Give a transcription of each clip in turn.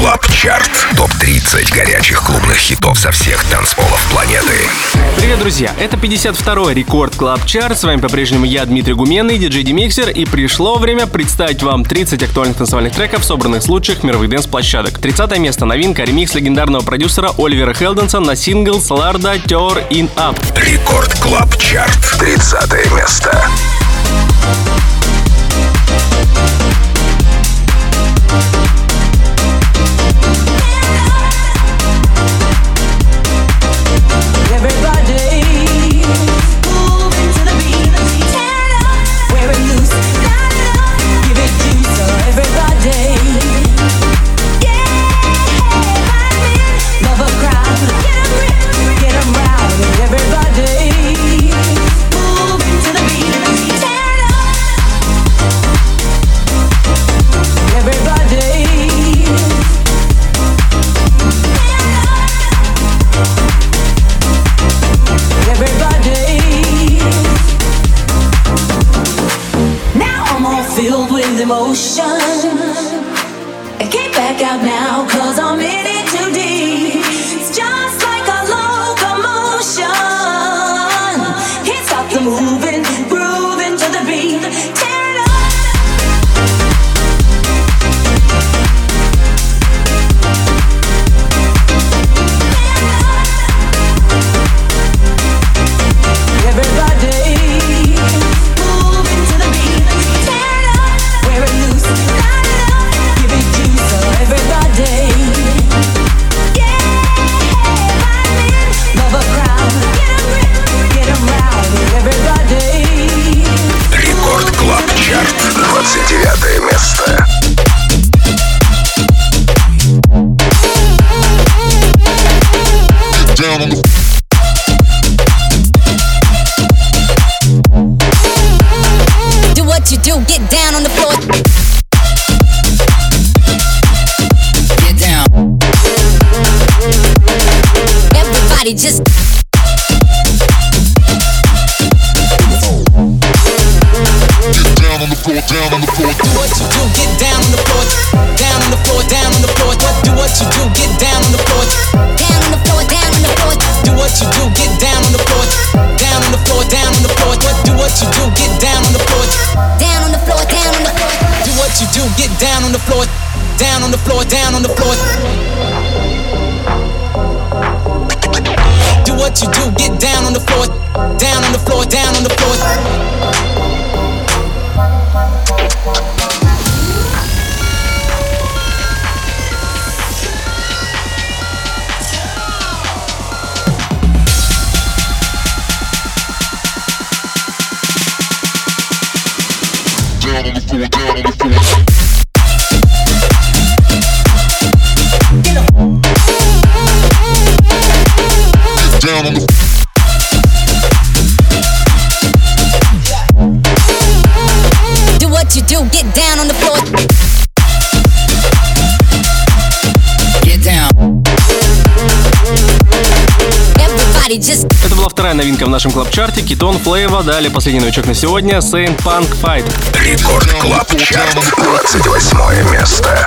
Club Chart. Топ-30 горячих клубных хитов со всех танцполов планеты. Привет, друзья! Это 52-й Record Club Chart. С вами по-прежнему я, Дмитрий Гуменный, диджей Demixer. И пришло время представить вам 30 актуальных танцевальных треков, собранных с лучших мировых dance-площадок. 30 место. Новинка. Ремикс легендарного продюсера Оливера Хелденса на сингл «Solardo Tear It Up». Рекорд Клаб Чарт. 30 место. Это была вторая новинка в нашем клаб-чарте. Китон Флейва дали последний новичок на сегодня. Saint Punk Fight. Рекорд Клаб Чарт. 28 место.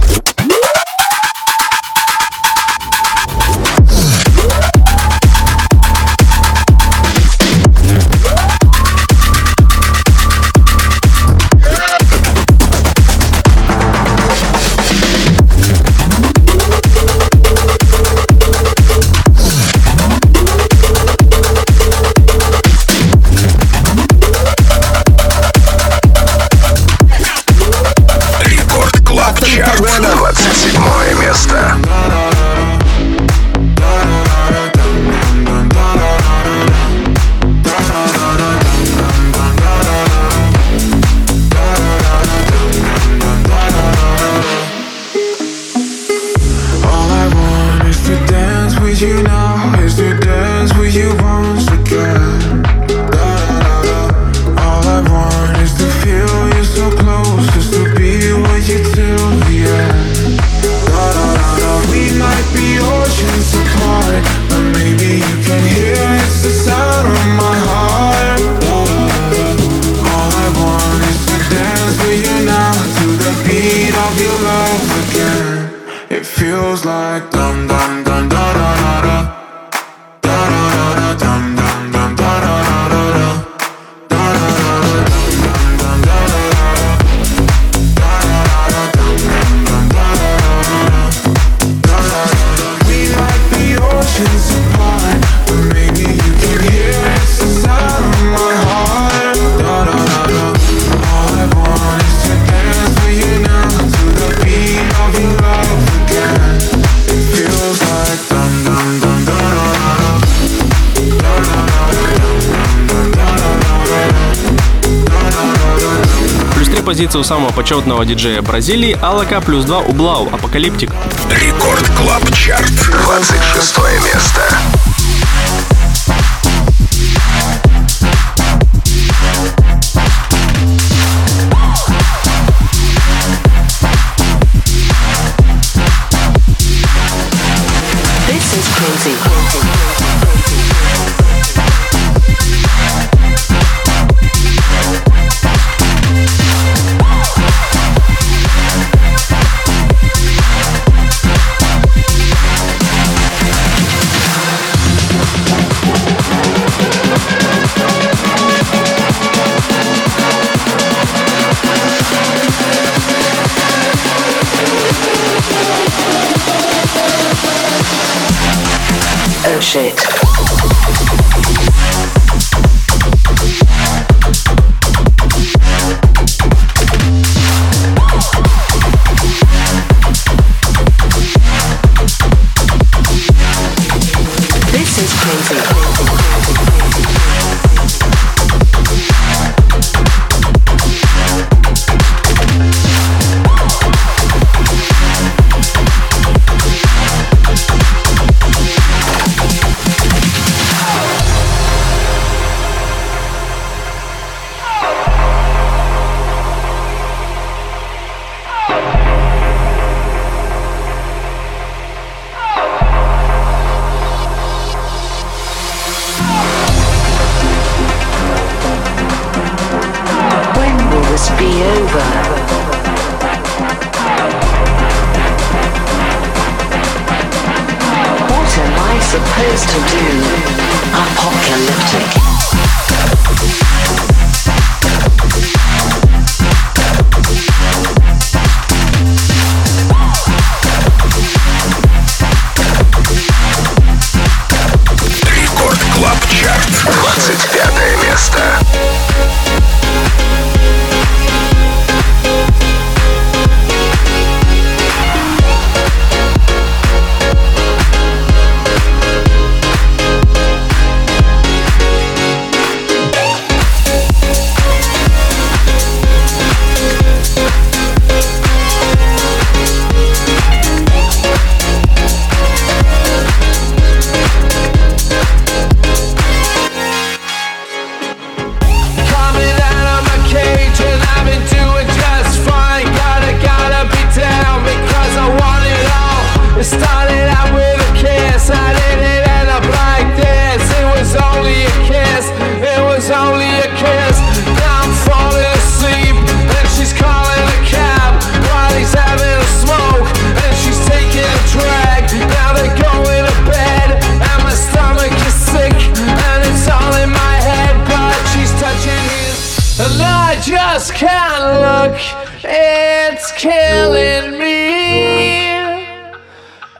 позиция у самого почетного диджея Бразилии Alok а плюс 2 у 3LAU Apocalyptic. Рекорд Клаб Чарт, 26 место.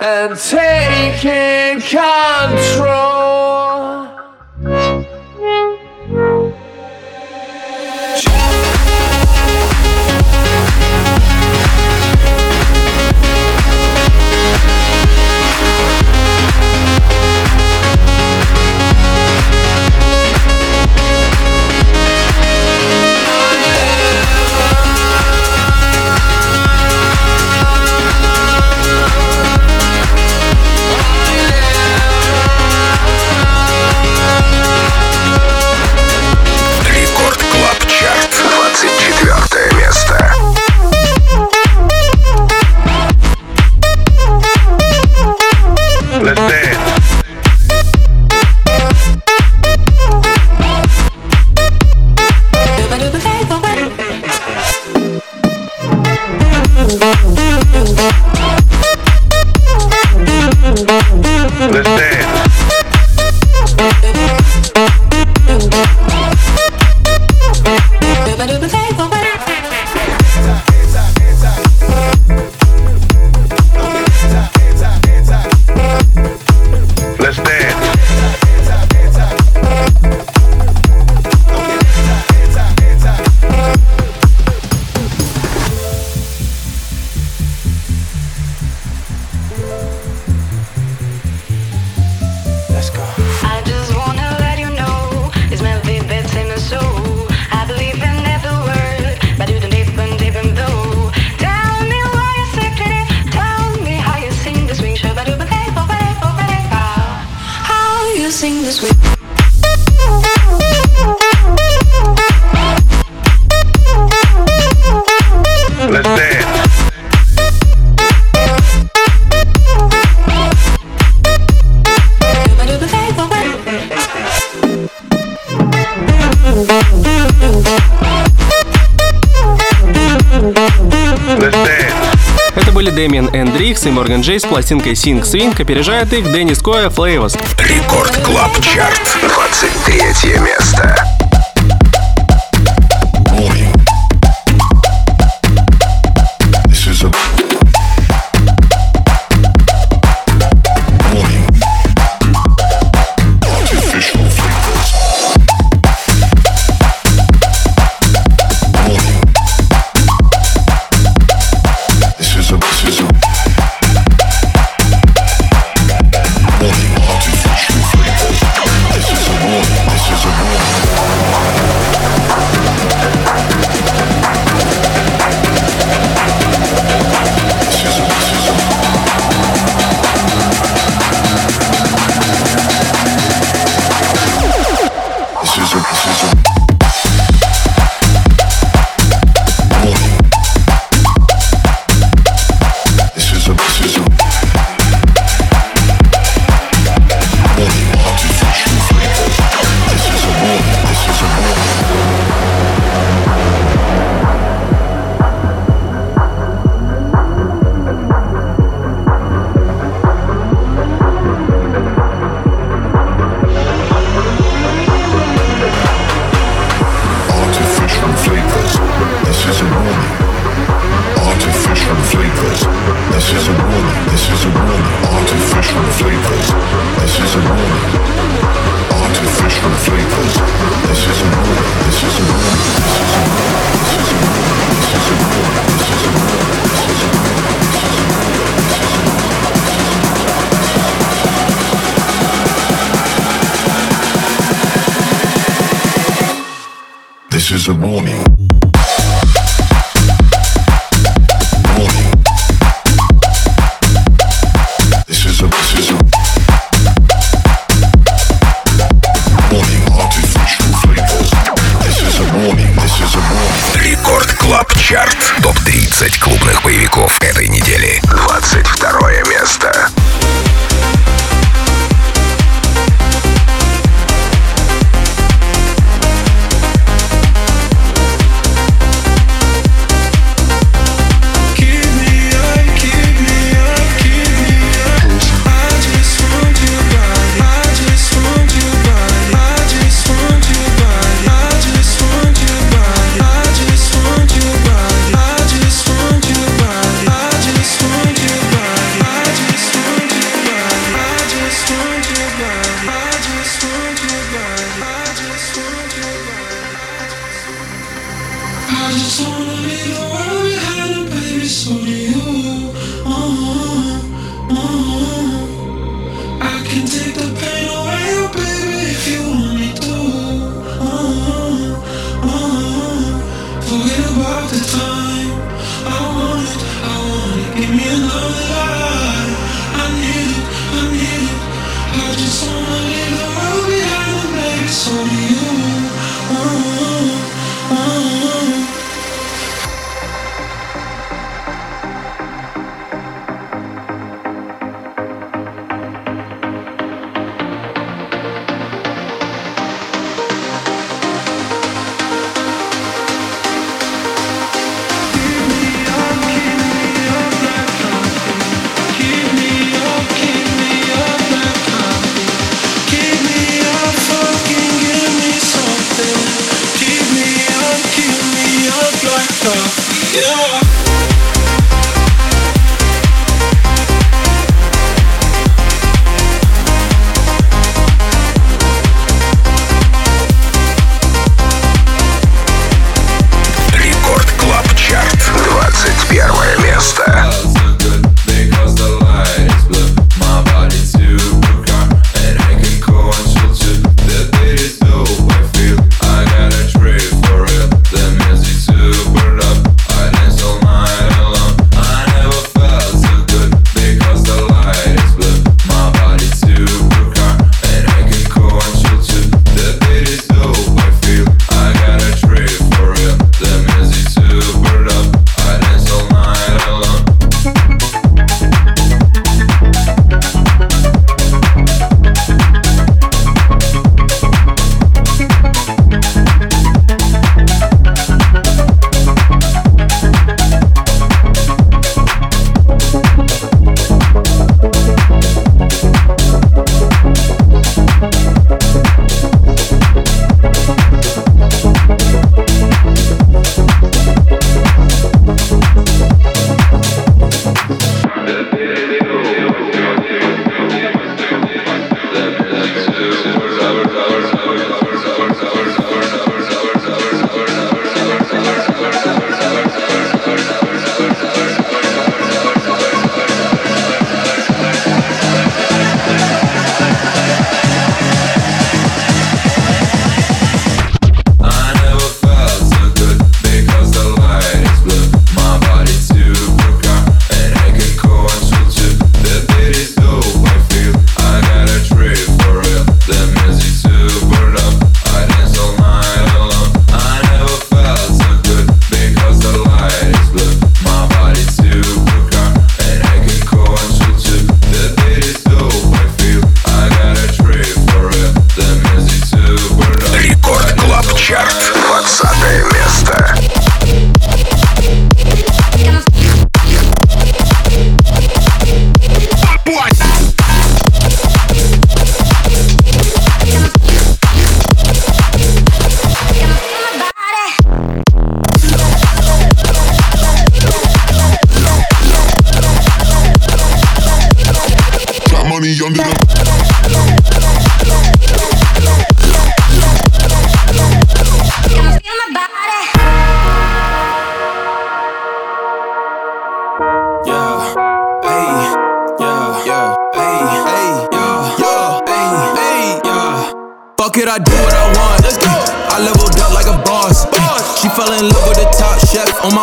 and taking control. Fiesta. Эндрикс и Морган Джей с пластинкой Sing Swing опережает их Деннис Коя Флейвос. Рекорд Клаб Чарт. 23 место. just wanna be the one behind it, baby, so do you.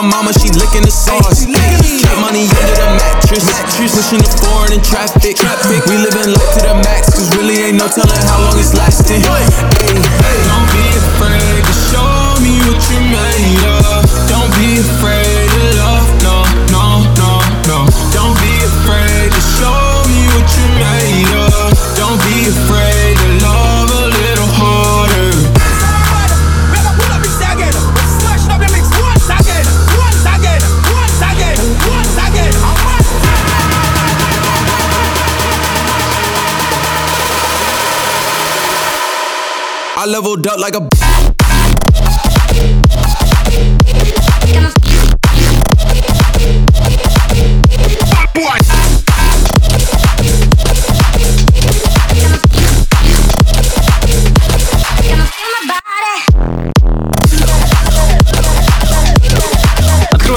Mama, she licking the sauce. Trap money under the mattress. mattress. Pushing the foreign in traffic. traffic. We living life to the max, cause really ain't no telling how long it's lasting. Up like a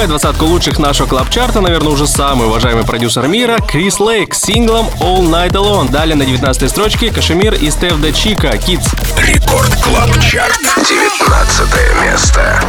Открывает двадцатку лучших нашего клаб-чарта, наверное, уже самый уважаемый продюсер мира Крис Лейк с синглом All Night Alone. Далее на 19 строчке Кашемир и Стеф Де Чика Kids. Рекорд Клаб Чарт, 19 место.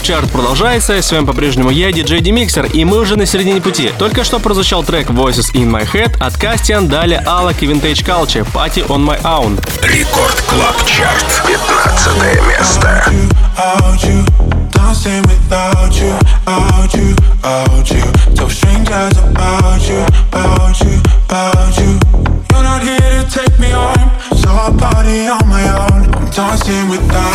Club Chart продолжается. С вами по-прежнему я, диджей Demixer, и мы уже на середине пути. Только что прозвучал трек Voices in My Head от Кастиан, далее Alok и Vintage Culture, Party on My Own. Record Club Chart, 15 место. dancing without you, out you, out you. Tell strangers about you, about you, about you. You're not here to take me home, so I'll party on my own. I'm dancing without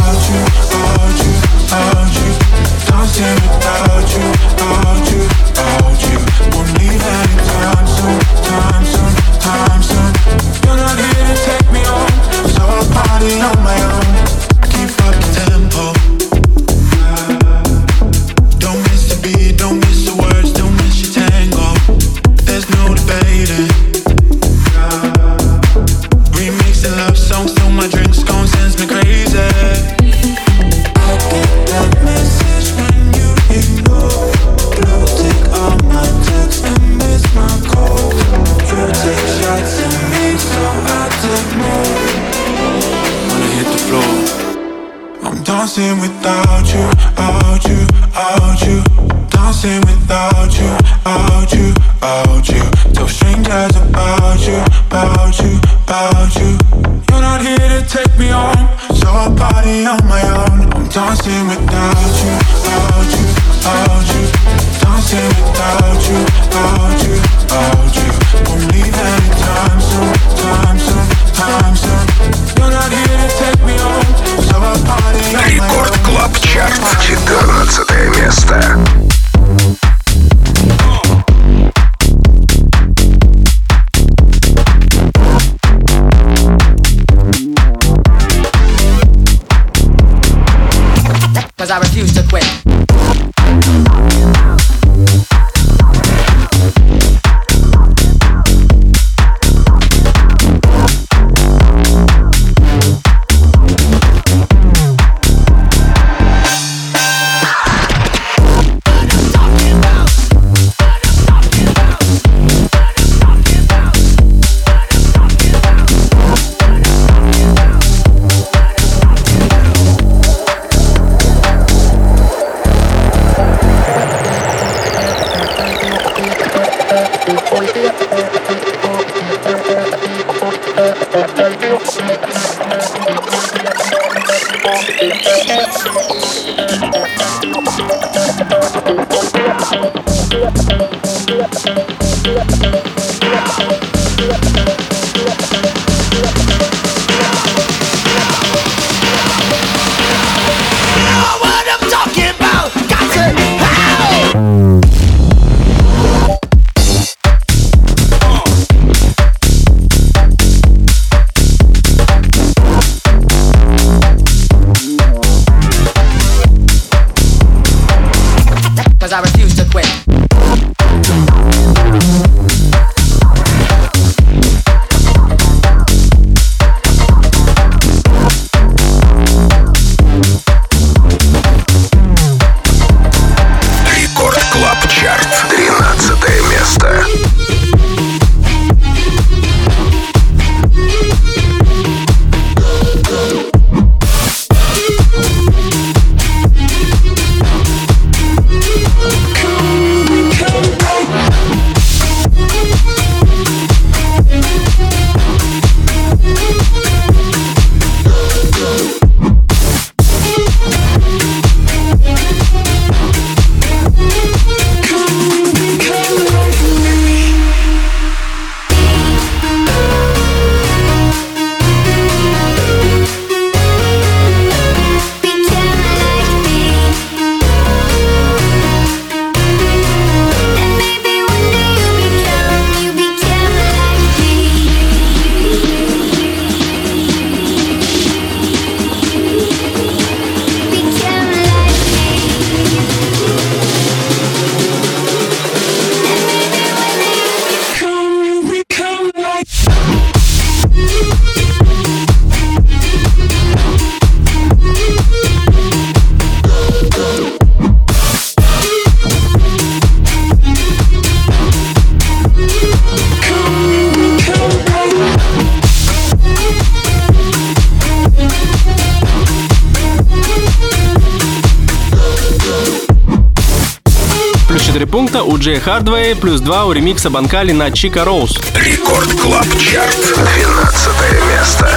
Джей Хардвей, плюс 2 у ремикса Банкали на Чика Роуз. Рекорд Клаб Чарт, 12 место.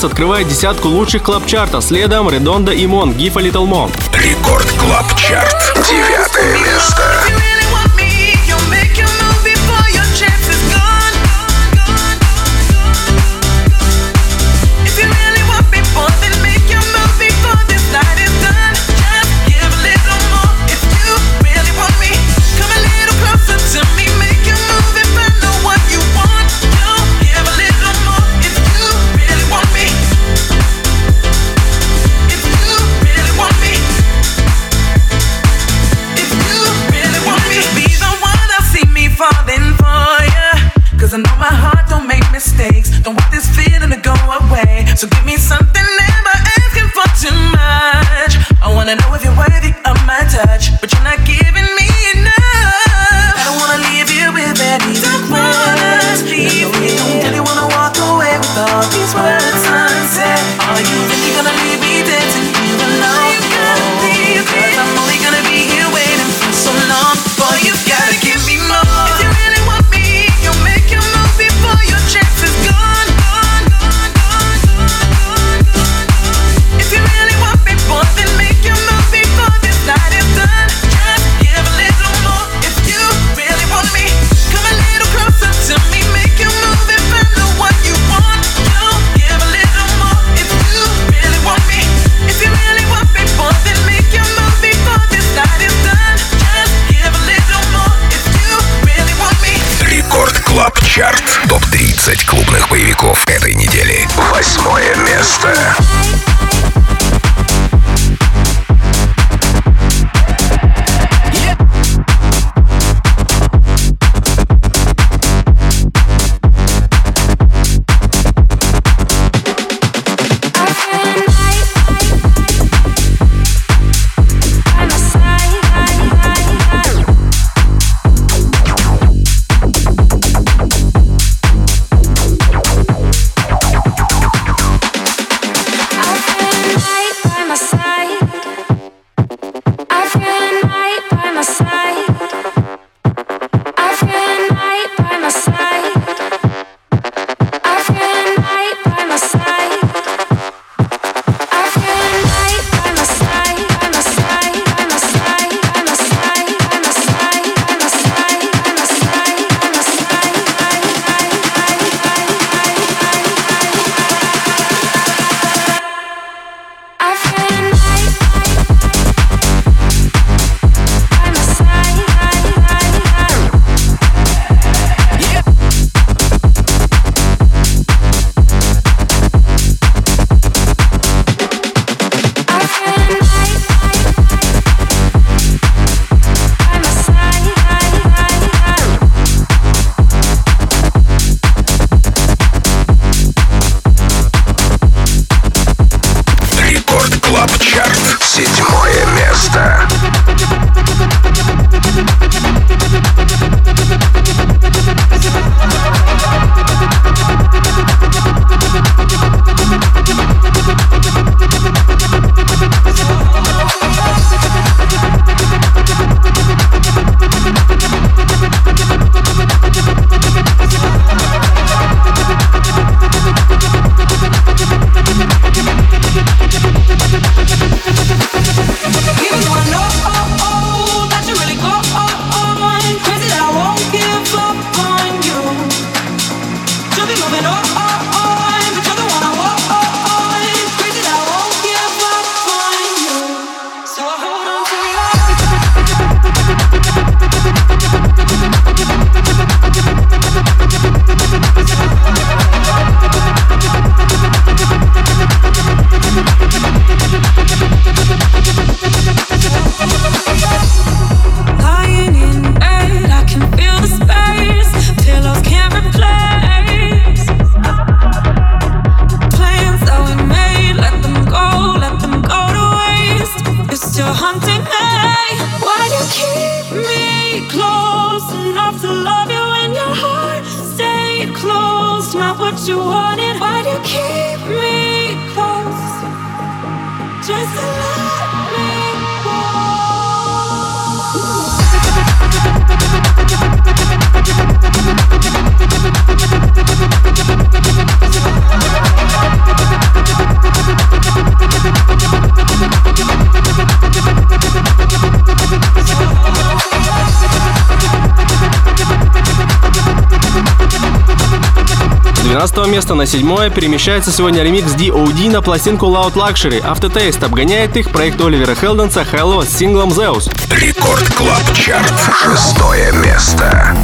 Rumors открывает десятку лучших club chart'а, следом Redondo и Мон, a Little More. Record Club Chart. Девятое место. На 7 перемещается сегодня ремикс D.O.D. на пластинку Loud Luxury. Aftertaste обгоняет их проект Оливера Хелденса HI-LO с синглом Zeus. Рекорд Клаб Чарт. Шестое место.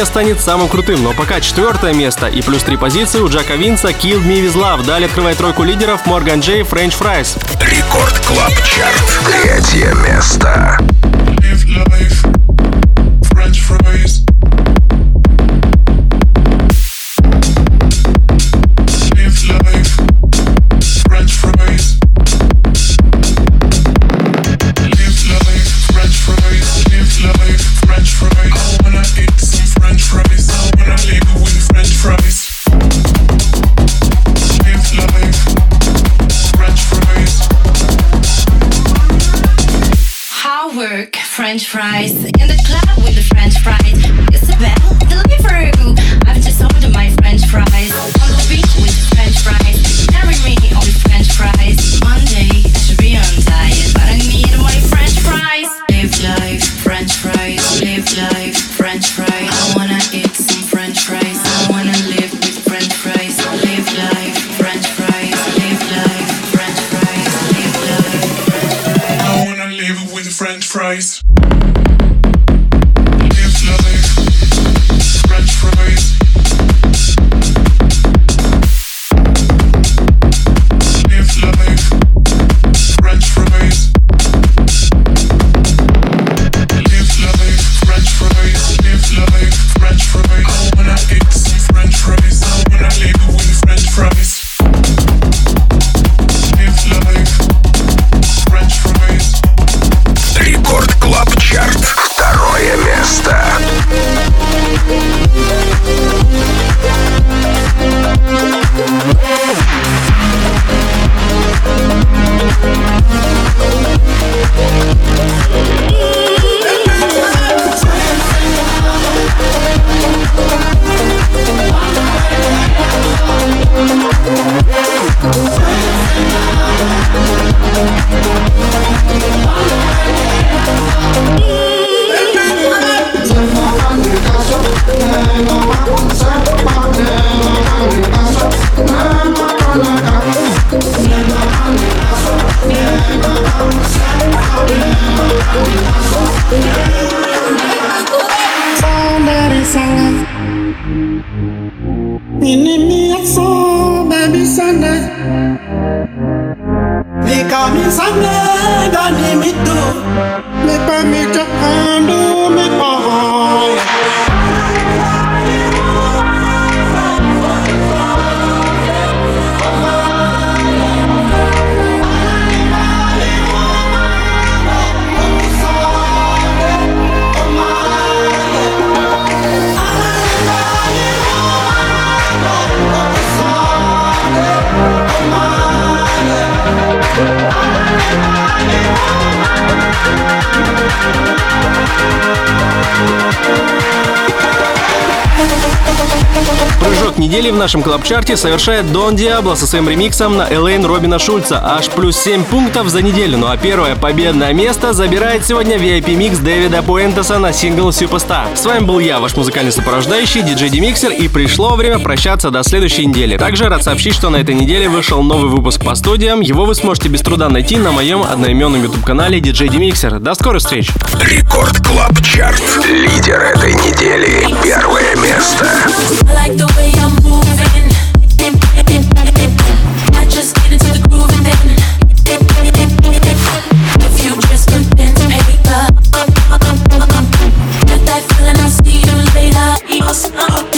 Сегодня станет самым крутым, но пока четвертое место и плюс три позиции у Jack Wins а Kill Me With Love. Далее открывает тройку лидеров Morgan J French Fries. Рекорд Клаб Чарт. Третье место. French нашем club chart'е совершает Дон Диабло со своим ремиксом на Alane Робина Шульца. Аж плюс 7 пунктов за неделю. Ну а первое победное место забирает сегодня VIP-микс Дэвида Пуэнтеса на сингл Superstar. С вами был я, ваш музыкальный сопровождающий, диджей Demixer, и пришло время прощаться до следующей недели. Также рад сообщить, что на этой неделе вышел новый выпуск по студиям. Его вы сможете без труда найти на моем одноименном YouTube-канале DJ Demixer. До скорых встреч! Record Club Chart. Лидер этой недели. Первое место. like the way I'm lost.